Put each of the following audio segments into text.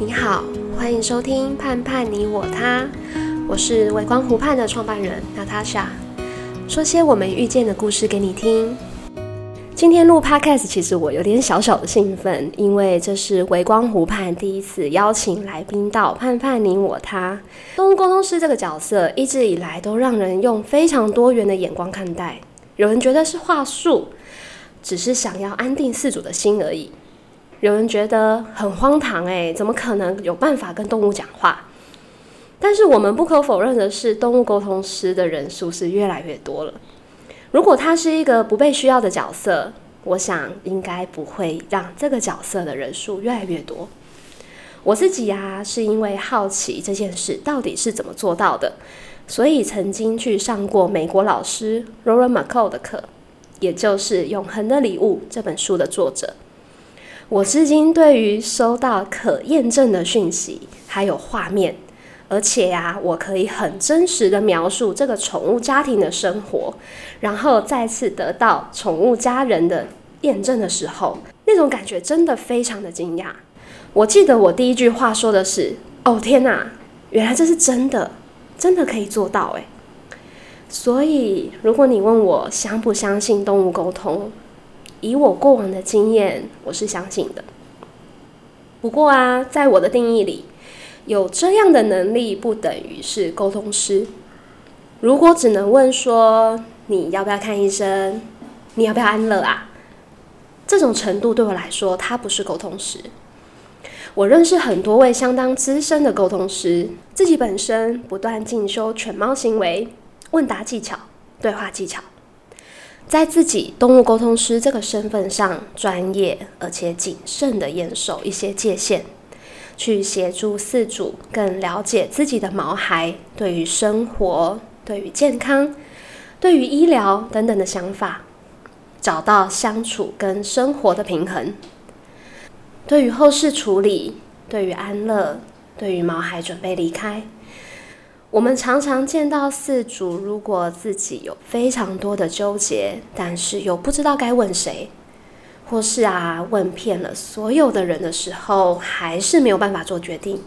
你好，欢迎收听《盼盼你我他》，我是微光湖畔的创办人娜塔莎，说些我们遇见的故事给你听。今天录 Podcast，其实我有点小小的兴奋，因为这是微光湖畔第一次邀请来宾到《盼盼你我他》。动物沟通师这个角色一直以来都让人用非常多元的眼光看待，有人觉得是话术，只是想要安定饲主的心而已。有人觉得很荒唐，诶，怎么可能有办法跟动物讲话？但是我们不可否认的是，动物沟通师的人数是越来越多了。如果他是一个不被需要的角色，我想应该不会让这个角色的人数越来越多。我自己呀，是因为好奇这件事到底是怎么做到的，所以曾经去上过美国老师 Laura McCall 的课，也就是《永恒的礼物》这本书的作者。我至今对于收到可验证的讯息，还有画面，而且呀、我可以很真实的描述这个宠物家庭的生活，然后再次得到宠物家人的验证的时候，那种感觉真的非常的惊讶。我记得我第一句话说的是：“哦天哪，原来这是真的，真的可以做到诶。”所以，如果你问我相不相信动物沟通，以我过往的经验，我是相信的。不过啊，在我的定义里，有这样的能力不等于是沟通师。如果只能问说你要不要看医生，你要不要安乐啊？这种程度对我来说，他不是沟通师。我认识很多位相当资深的沟通师，自己本身不断进修犬猫行为、问答技巧、对话技巧。在自己动物沟通师这个身份上，专业而且谨慎的严守一些界限，去协助饲主更了解自己的毛孩对于生活、对于健康、对于医疗等等的想法，找到相处跟生活的平衡。对于后事处理，对于安乐，对于毛孩准备离开。我们常常见到四主，如果自己有非常多的纠结，但是又不知道该问谁，或是啊问遍了所有的人的时候，还是没有办法做决定，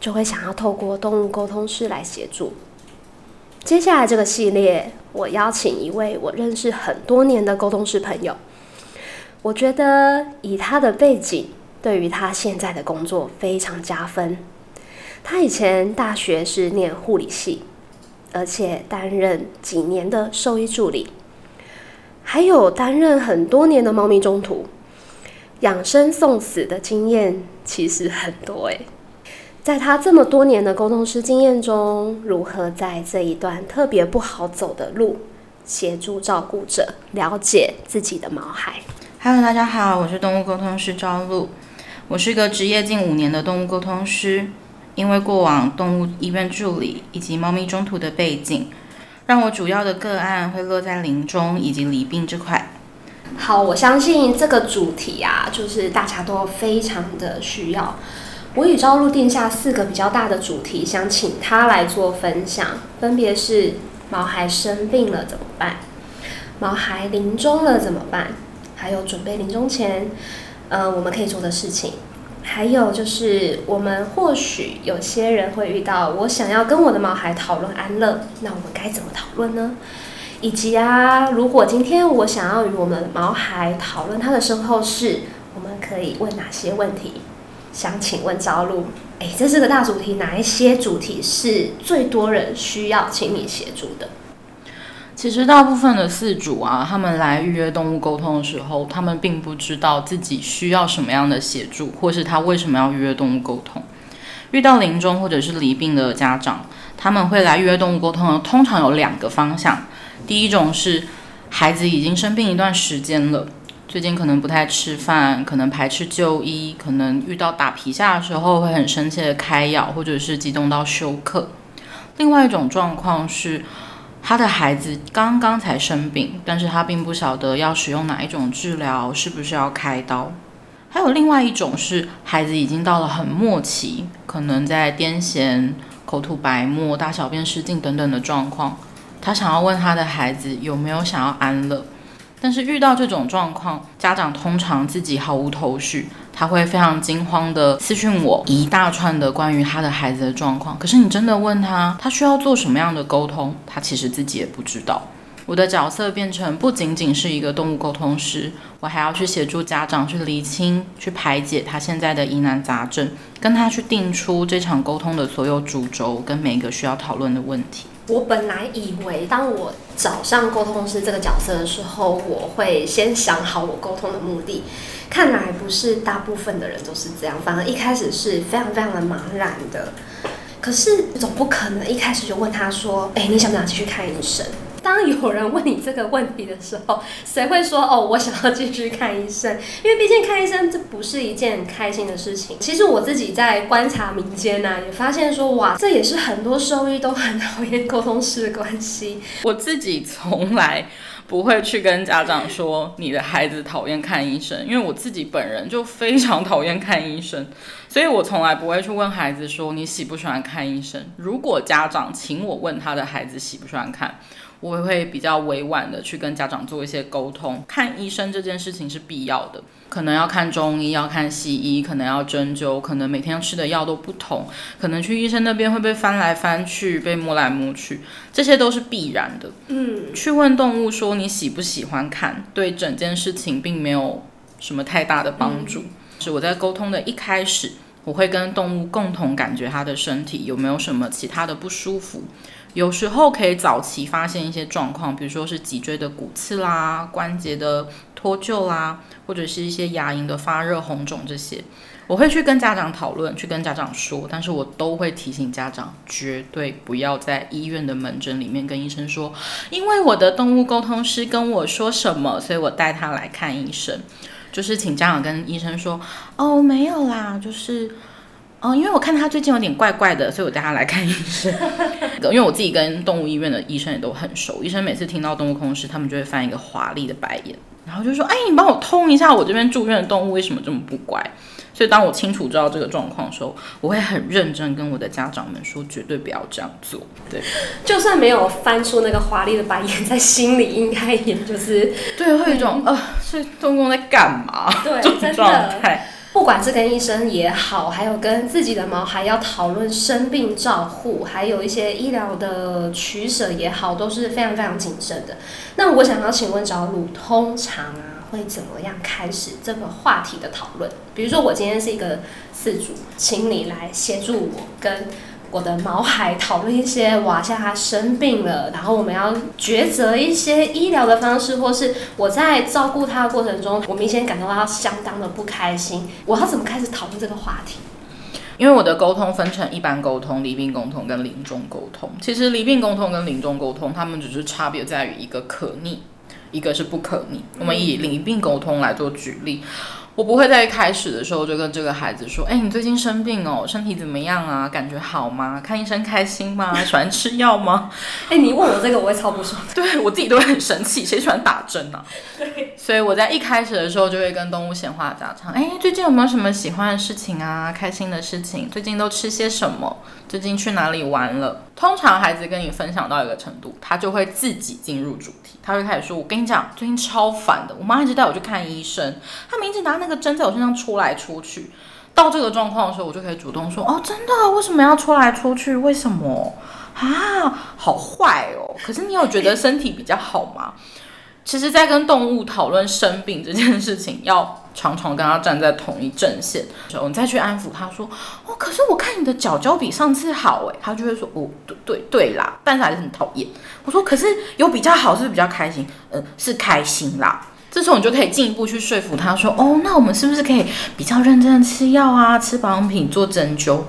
就会想要透过动物沟通师来协助。接下来这个系列，我邀请一位我认识很多年的沟通师朋友，我觉得以他的背景，对于他现在的工作非常加分。他以前大学是念护理系，而且担任几年的兽医助理，还有担任很多年的猫咪中途，养生送死的经验其实很多诶。在他这么多年的沟通师经验中，如何在这一段特别不好走的路，协助照顾者了解自己的毛孩？Hello，大家好，我是动物沟通师朝露，我是一个职业近五年的动物沟通师。因为过往动物医院助理以及猫咪中途的背景，让我主要的个案会落在临终以及离病这块。好，我相信这个主题啊，就是大家都非常的需要。我与朝露定下四个比较大的主题，想请他来做分享，分别是毛孩生病了怎么办，毛孩临终了怎么办，还有准备临终前，呃，我们可以做的事情。还有就是，我们或许有些人会遇到，我想要跟我的毛孩讨论安乐，那我们该怎么讨论呢？以及啊，如果今天我想要与我们毛孩讨论他的身后事，我们可以问哪些问题？想请问朝露，哎，这是个大主题，哪一些主题是最多人需要请你协助的？其实大部分的饲主啊，他们来预约动物沟通的时候，他们并不知道自己需要什么样的协助，或是他为什么要预约动物沟通。遇到临终或者是离病的家长，他们会来预约动物沟通，通常有两个方向。第一种是孩子已经生病一段时间了，最近可能不太吃饭，可能排斥就医，可能遇到打皮下的时候会很生气的开咬，或者是激动到休克。另外一种状况是。他的孩子刚刚才生病，但是他并不晓得要使用哪一种治疗，是不是要开刀。还有另外一种是孩子已经到了很末期，可能在癫痫、口吐白沫、大小便失禁等等的状况，他想要问他的孩子有没有想要安乐。但是遇到这种状况，家长通常自己毫无头绪，他会非常惊慌地私讯我一大串的关于他的孩子的状况。可是你真的问他，他需要做什么样的沟通，他其实自己也不知道。我的角色变成不仅仅是一个动物沟通师，我还要去协助家长去厘清、去排解他现在的疑难杂症，跟他去定出这场沟通的所有主轴跟每一个需要讨论的问题。我本来以为，当我找上沟通师这个角色的时候，我会先想好我沟通的目的。看来不是大部分的人都是这样，反而一开始是非常非常的茫然的。可是总不可能一开始就问他说：“哎，你想不想继续看医生？”当有人问你这个问题的时候，谁会说哦，我想要继续看医生？因为毕竟看医生这不是一件开心的事情。其实我自己在观察民间呢、啊，也发现说哇，这也是很多兽医都很讨厌沟通师的关系。我自己从来不会去跟家长说你的孩子讨厌看医生，因为我自己本人就非常讨厌看医生，所以我从来不会去问孩子说你喜不喜欢看医生。如果家长请我问他的孩子喜不喜欢看，我会比较委婉的去跟家长做一些沟通。看医生这件事情是必要的，可能要看中医，要看西医，可能要针灸，可能每天要吃的药都不同，可能去医生那边会被翻来翻去，被摸来摸去，这些都是必然的。嗯，去问动物说你喜不喜欢看，对整件事情并没有什么太大的帮助。嗯，是我在沟通的一开始，我会跟动物共同感觉它的身体有没有什么其他的不舒服。有时候可以早期发现一些状况，比如说是脊椎的骨刺啦、关节的脱臼啦，或者是一些牙龈的发热、红肿这些，我会去跟家长讨论，去跟家长说，但是我都会提醒家长，绝对不要在医院的门诊里面跟医生说，因为我的动物沟通师跟我说什么，所以我带他来看医生，就是请家长跟医生说，哦，没有啦，就是。哦，因为我看他最近有点怪怪的，所以我带他来看医生。因为我自己跟动物医院的医生也都很熟，医生每次听到动物空室，他们就会翻一个华丽的白眼，然后就说：“哎，你帮我通一下，我这边住院的动物为什么这么不乖？”所以当我清楚知道这个状况的时候，我会很认真跟我的家长们说，绝对不要这样做。对，就算没有翻出那个华丽的白眼，在心里应该也就是对，会有一种呃，是动物在干嘛？对，这种状态。不管是跟医生也好，还有跟自己的毛孩要讨论生病照护，还有一些医疗的取舍也好，都是非常非常谨慎的。那我想要请问找鲁，通常啊会怎么样开始这个话题的讨论？比如说我今天是一个饲主，请你来协助我跟。我的毛孩讨论一些，哇，像他生病了，然后我们要抉择一些医疗的方式，或是我在照顾他的过程中，我明显感受到他相当的不开心。我要怎么开始讨论这个话题？因为我的沟通分成一般沟通、离病沟通跟临终沟通。其实离病沟通跟临终沟通，他们只是差别在于一个可逆，一个是不可逆。我们以离病沟通来做举例。我不会在一开始的时候就跟这个孩子说：“哎，你最近生病哦，身体怎么样啊？感觉好吗？看医生开心吗？喜欢吃药吗？”哎，你问我这个，我会超不爽。对，我自己都会很生气，谁喜欢打针呢？对，所以我在一开始的时候就会跟动物闲话家常。哎，最近有没有什么喜欢的事情啊？开心的事情？最近都吃些什么？最近去哪里玩了？通常孩子跟你分享到一个程度，他就会自己进入主题，他会开始说：“我跟你讲，最近超烦的，我妈一直带我去看医生，他们一直拿那个针在我身上出来出去。”到这个状况的时候，我就可以主动说：“哦，真的？为什么要出来出去？为什么？啊，好坏哦！可是你有觉得身体比较好吗？”其实，在跟动物讨论生病这件事情，要常常跟他站在同一阵线的时候，你再去安抚他说：“哦，可是我看你的脚脚比上次好诶。”他就会说：“哦，对对对啦，但是还是很讨厌。”我说：“可是有比较好，是不是比较开心？嗯，是开心啦。”这时候你就可以进一步去说服他说：“哦，那我们是不是可以比较认真的吃药啊，吃保养品，做针灸？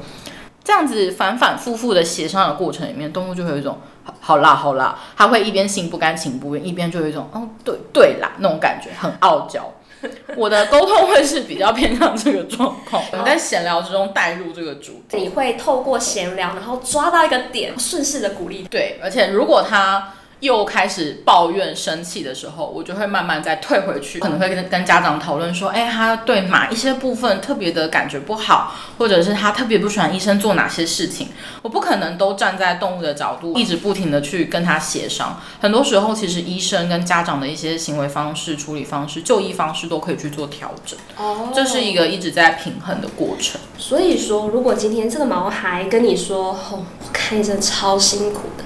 这样子反反复复的协商的过程里面，动物就会有一种。”好啦好啦，他会一边心不甘情不愿，一边就有一种哦对对啦那种感觉，很傲娇。我的沟通会是比较偏向这个状况，我们在闲聊之中带入这个主题，你会透过闲聊，然后抓到一个点，顺势的鼓励。对，而且如果他又开始抱怨、生气的时候，我就会慢慢再退回去，可能会跟跟家长讨论说，哎，他对哪一些部分特别的感觉不好，或者是他特别不喜欢医生做哪些事情。我不可能都站在动物的角度，一直不停的去跟他协商。很多时候，其实医生跟家长的一些行为方式、处理方式、就医方式都可以去做调整。哦，这是一个一直在平衡的过程。所以说，如果今天这个毛孩跟你说，哦，我看医生超辛苦的。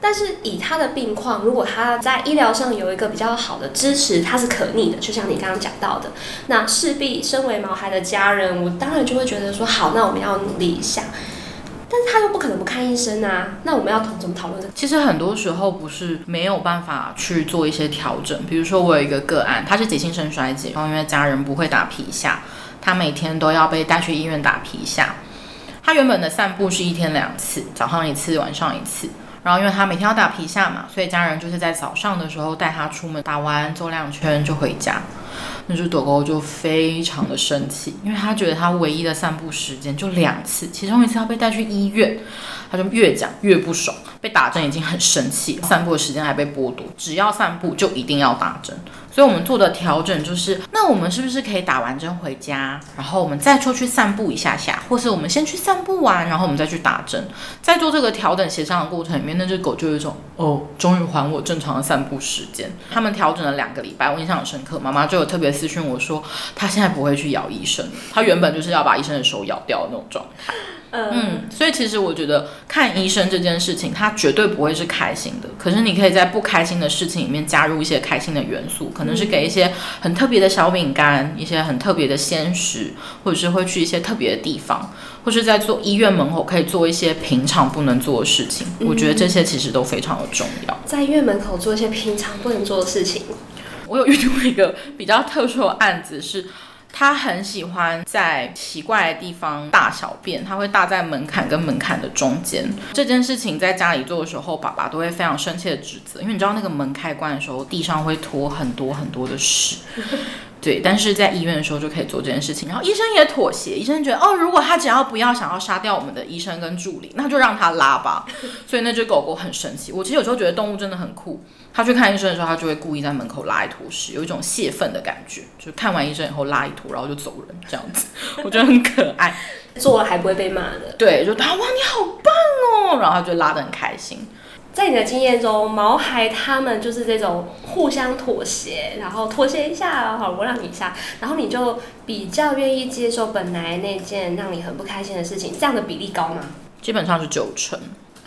但是以他的病况，如果他在医疗上有一个比较好的支持，他是可逆的，就像你刚刚讲到的，那势必身为毛孩的家人，我当然就会觉得说，好，那我们要努力一下。但是他又不可能不看医生啊，那我们要怎么讨论这个？其实很多时候不是没有办法去做一些调整，比如说我有一个个案，他是急性肾衰竭，然后因为家人不会打皮下，他每天都要被带去医院打皮下。他原本的散步是一天两次，早上一次，晚上一次。然后，因为他每天要打皮下嘛，所以家人就是在早上的时候带他出门，打完走两圈就回家。那只狗狗就非常的生气，因为他觉得他唯一的散步时间就两次，其中一次要被带去医院，他就越讲越不爽，被打针已经很生气，散步的时间还被剥夺，只要散步就一定要打针。所以我们做的调整就是，那我们是不是可以打完针回家，然后我们再出去散步一下下，或是我们先去散步完，然后我们再去打针。在做这个调整协商的过程里面，那只狗就有一种哦，终于还我正常的散步时间。他们调整了两个礼拜，我印象很深刻，妈妈就有特别私讯我说，他现在不会去咬医生，他原本就是要把医生的手咬掉的那种状态。嗯，所以其实我觉得看医生这件事情，它绝对不会是开心的。可是你可以在不开心的事情里面加入一些开心的元素，可能是给一些很特别的小饼干，一些很特别的鲜食，或者是会去一些特别的地方，或是在做医院门口可以做一些平常不能做的事情。我觉得这些其实都非常的重要。在医院门口做一些平常不能做的事情。我有遇到一个比较特殊的案子是。他很喜欢在奇怪的地方大小便，他会大在门槛跟门槛的中间。这件事情在家里做的时候，爸爸都会非常生气的指责，因为你知道那个门开关的时候，地上会拖很多很多的屎。对，但是在医院的时候就可以做这件事情，然后医生也妥协，医生觉得哦，如果他只要不要想要杀掉我们的医生跟助理，那就让他拉吧。所以那只狗狗很神奇。我其实有时候觉得动物真的很酷，他去看医生的时候，他就会故意在门口拉一坨屎，有一种泄愤的感觉，就看完医生以后拉一坨，然后就走人这样子，我觉得很可爱，做了还不会被骂的。对，就他哇你好棒哦，然后他就拉得很开心。在你的经验中，毛孩他们就是这种互相妥协，然后妥协一下，好，我让你一下，然后你就比较愿意接受本来那件让你很不开心的事情，这样的比例高吗？基本上是九成。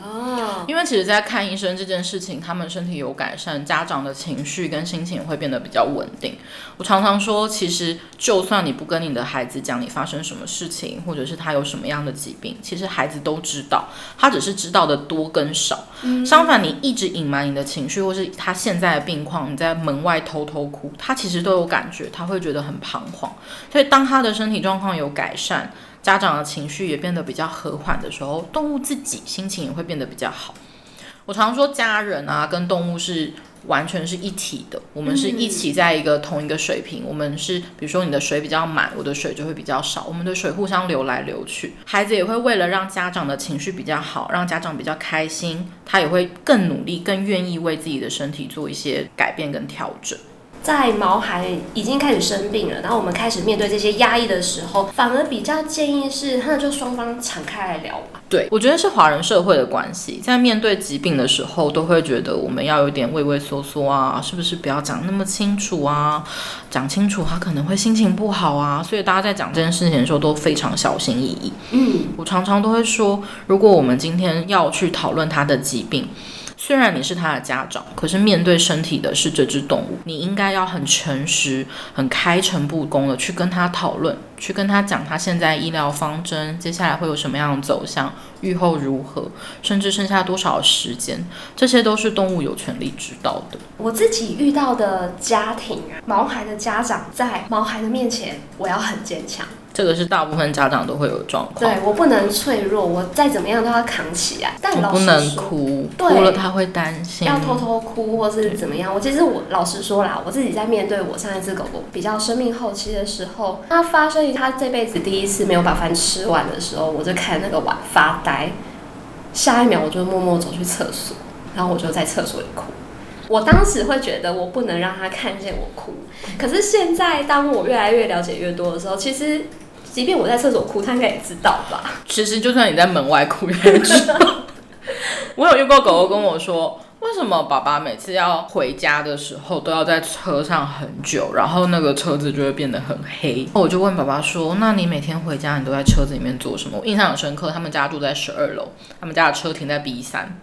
哦，因为其实，在看医生这件事情，他们身体有改善，家长的情绪跟心情会变得比较稳定。我常常说，其实就算你不跟你的孩子讲你发生什么事情，或者是他有什么样的疾病，其实孩子都知道，他只是知道的多跟少。嗯。相反，你一直隐瞒你的情绪，或是他现在的病况，你在门外偷偷哭，他其实都有感觉，他会觉得很彷徨。所以，当他的身体状况有改善，家长的情绪也变得比较和缓的时候，动物自己心情也会变得比较好。我常说，家人啊跟动物是完全是一体的，我们是一起在一个同一个水平。我们是，比如说你的水比较满，我的水就会比较少，我们的水互相流来流去。孩子也会为了让家长的情绪比较好，让家长比较开心，他也会更努力、更愿意为自己的身体做一些改变跟调整。在毛孩已经开始生病了，然后我们开始面对这些压抑的时候，反而比较建议是，那就双方敞开来聊吧。对，我觉得是华人社会的关系，在面对疾病的时候，都会觉得我们要有点畏畏缩缩啊，是不是不要讲那么清楚啊？讲清楚他可能会心情不好啊，所以大家在讲这件事情的时候都非常小心翼翼。嗯，我常常都会说，如果我们今天要去讨论他的疾病。虽然你是他的家长，可是面对身体的是这只动物，你应该要很诚实、很开诚布公的去跟他讨论，去跟他讲他现在医疗方针，接下来会有什么样的走向，预后如何，甚至剩下多少时间，这些都是动物有权利知道的。我自己遇到的家庭，毛孩的家长在毛孩的面前，我要很坚强。这个是大部分家长都会有状况。对，我不能脆弱，我再怎么样都要扛起来。但老不能哭，哭了他会担心。要偷偷哭或是怎么样？我其实我老实说啦，我自己在面对我上一只狗狗比较生命后期的时候，它发生它这辈子第一次没有把饭吃完的时候，我就看那个碗发呆。下一秒我就默默走去厕所，然后我就在厕所里哭。我当时会觉得我不能让他看见我哭，可是现在当我越来越了解越多的时候，其实即便我在厕所哭，他应该也知道吧？其实就算你在门外哭，也知道。我有遇过狗狗跟我说。为什么爸爸每次要回家的时候都要在车上很久，然后那个车子就会变得很黑？我就问爸爸说：“那你每天回家，你都在车子里面做什么？”我印象很深刻，他们家住在十二楼，他们家的车停在 B 三。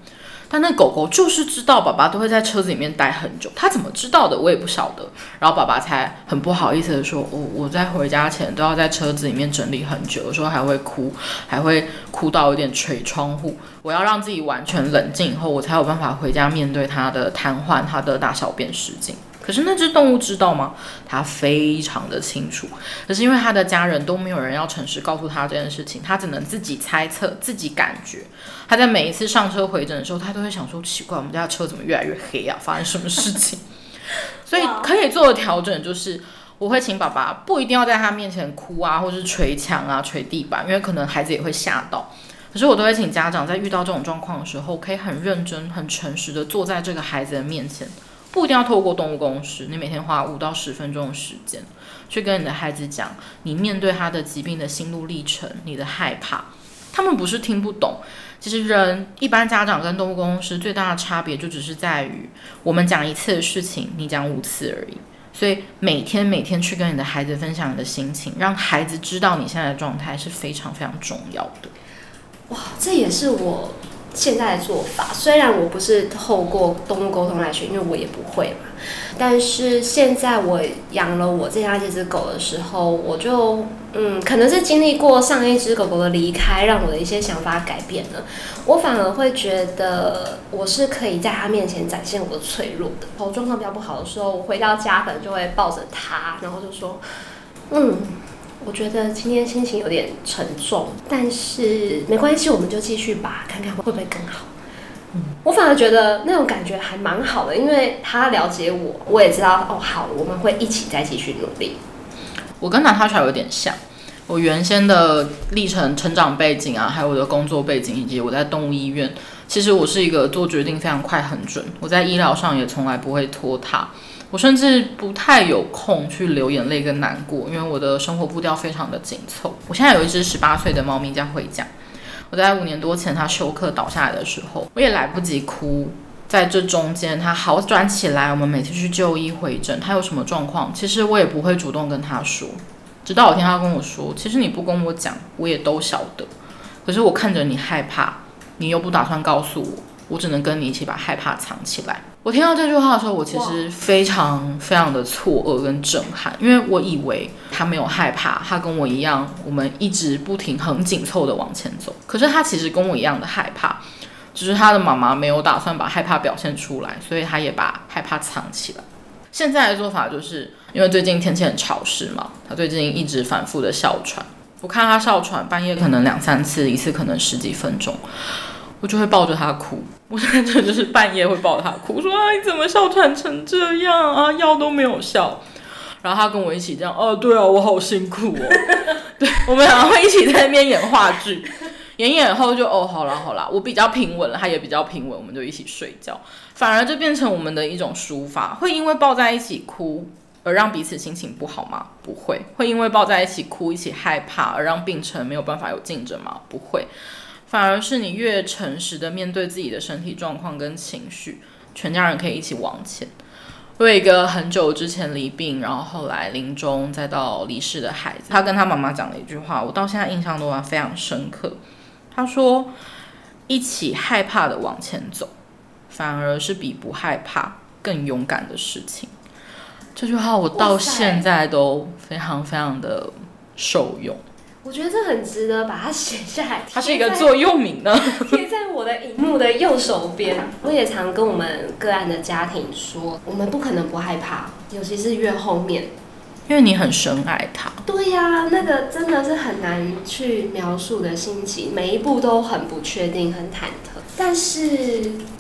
但那狗狗就是知道爸爸都会在车子里面待很久，它怎么知道的我也不晓得。然后爸爸才很不好意思的说：“我、我在回家前都要在车子里面整理很久，有时候还会哭，还会哭到有点捶窗户。我要让自己完全冷静以后，我才有办法回家面对他的瘫痪、他的大小便失禁。”可是那只动物知道吗？它非常的清楚。可是因为它的家人都没有人要诚实告诉他这件事情，他只能自己猜测、自己感觉。他在每一次上车回诊的时候，他都会想说：奇怪，我们家的车怎么越来越黑啊？发生什么事情？所以可以做的调整就是，我会请爸爸不一定要在他面前哭啊，或是捶墙啊、捶地板，因为可能孩子也会吓到。可是我都会请家长在遇到这种状况的时候，可以很认真、很诚实的坐在这个孩子的面前。不一定要透过动物公师，你每天花五到十分钟的时间，去跟你的孩子讲你面对他的疾病的心路历程，你的害怕。他们不是听不懂，其实人一般家长跟动物公师最大的差别就只是在于，我们讲一次的事情，你讲五次而已。所以每天每天去跟你的孩子分享你的心情，让孩子知道你现在的状态是非常非常重要的。哇，这也是我。现在的做法，虽然我不是透过动物沟通来学，因为我也不会嘛。但是现在我养了我这样一只狗的时候，我就嗯，可能是经历过上一只狗狗的离开，让我的一些想法改变了。我反而会觉得我是可以在它面前展现我的脆弱的。头状况比较不好的时候，我回到家可能就会抱着它，然后就说，嗯。我觉得今天心情有点沉重，但是没关系，我们就继续吧，看看会不会更好。嗯，我反而觉得那种感觉还蛮好的，因为他了解我，我也知道哦，好，我们会一起再继续努力。我跟娜塔莎有点像，我原先的历程、成长背景啊，还有我的工作背景，以及我在动物医院，其实我是一个做决定非常快、很准。我在医疗上也从来不会拖沓。我甚至不太有空去流眼泪跟难过，因为我的生活步调非常的紧凑。我现在有一只十八岁的猫咪叫回家，我在五年多前它休克倒下来的时候，我也来不及哭。在这中间，它好转起来，我们每次去就医回诊，它有什么状况，其实我也不会主动跟它说。直到有天它跟我说：“其实你不跟我讲，我也都晓得。可是我看着你害怕，你又不打算告诉我，我只能跟你一起把害怕藏起来。”我听到这句话的时候，我其实非常非常的错愕跟震撼，因为我以为他没有害怕，他跟我一样，我们一直不停很紧凑的往前走。可是他其实跟我一样的害怕，只是他的妈妈没有打算把害怕表现出来，所以他也把害怕藏起来。现在的做法就是，因为最近天气很潮湿嘛，他最近一直反复的哮喘，我看他哮喘，半夜可能两三次，一次可能十几分钟。我就会抱着他哭，我真的就是半夜会抱着他哭，说啊，你怎么哮喘成这样啊？药都没有效。然后他跟我一起这样，哦，对啊，我好辛苦哦。对，我们两个会一起在那边演话剧，演演后就哦，好啦好啦，我比较平稳了，他也比较平稳，我们就一起睡觉，反而就变成我们的一种抒发。会因为抱在一起哭而让彼此心情不好吗？不会。会因为抱在一起哭，一起害怕而让病程没有办法有进展吗？不会。反而是你越诚实的面对自己的身体状况跟情绪，全家人可以一起往前。我有一个很久之前离病，然后后来临终再到离世的孩子，他跟他妈妈讲了一句话，我到现在印象都还非常深刻。他说：“一起害怕的往前走，反而是比不害怕更勇敢的事情。”这句话我到现在都非常非常的受用。我觉得这很值得把它写下来。它是一个座右铭呢，贴在我的荧幕的右手边。我也常跟我们个案的家庭说，我们不可能不害怕，尤其是越后面，因为你很深爱他。对呀、啊，那个真的是很难去描述的心情，每一步都很不确定、很忐忑，但是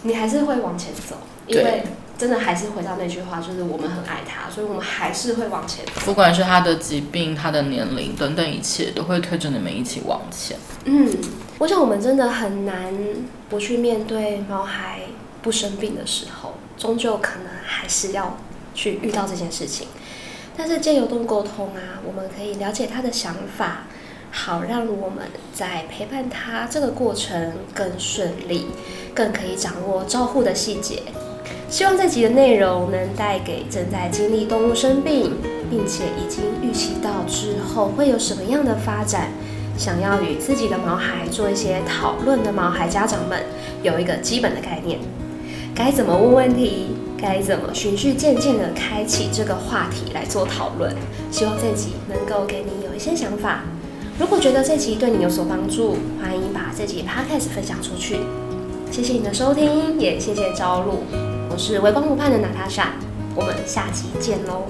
你还是会往前走，因为。真的还是回到那句话，就是我们很爱他，所以我们还是会往前走。不管是他的疾病、他的年龄等等一切，都会推着你们一起往前。嗯，我想我们真的很难不去面对猫孩不生病的时候，终究可能还是要去遇到这件事情。但是借由动沟通啊，我们可以了解他的想法，好让我们在陪伴他这个过程更顺利，更可以掌握照护的细节。希望这集的内容能带给正在经历动物生病，并且已经预期到之后会有什么样的发展，想要与自己的毛孩做一些讨论的毛孩家长们，有一个基本的概念，该怎么问问题，该怎么循序渐进地开启这个话题来做讨论。希望这集能够给你有一些想法。如果觉得这集对你有所帮助，欢迎把这集 podcast 分享出去。谢谢你的收听，也谢谢朝露。我是微光湖畔的娜塔莎，我们下期见喽。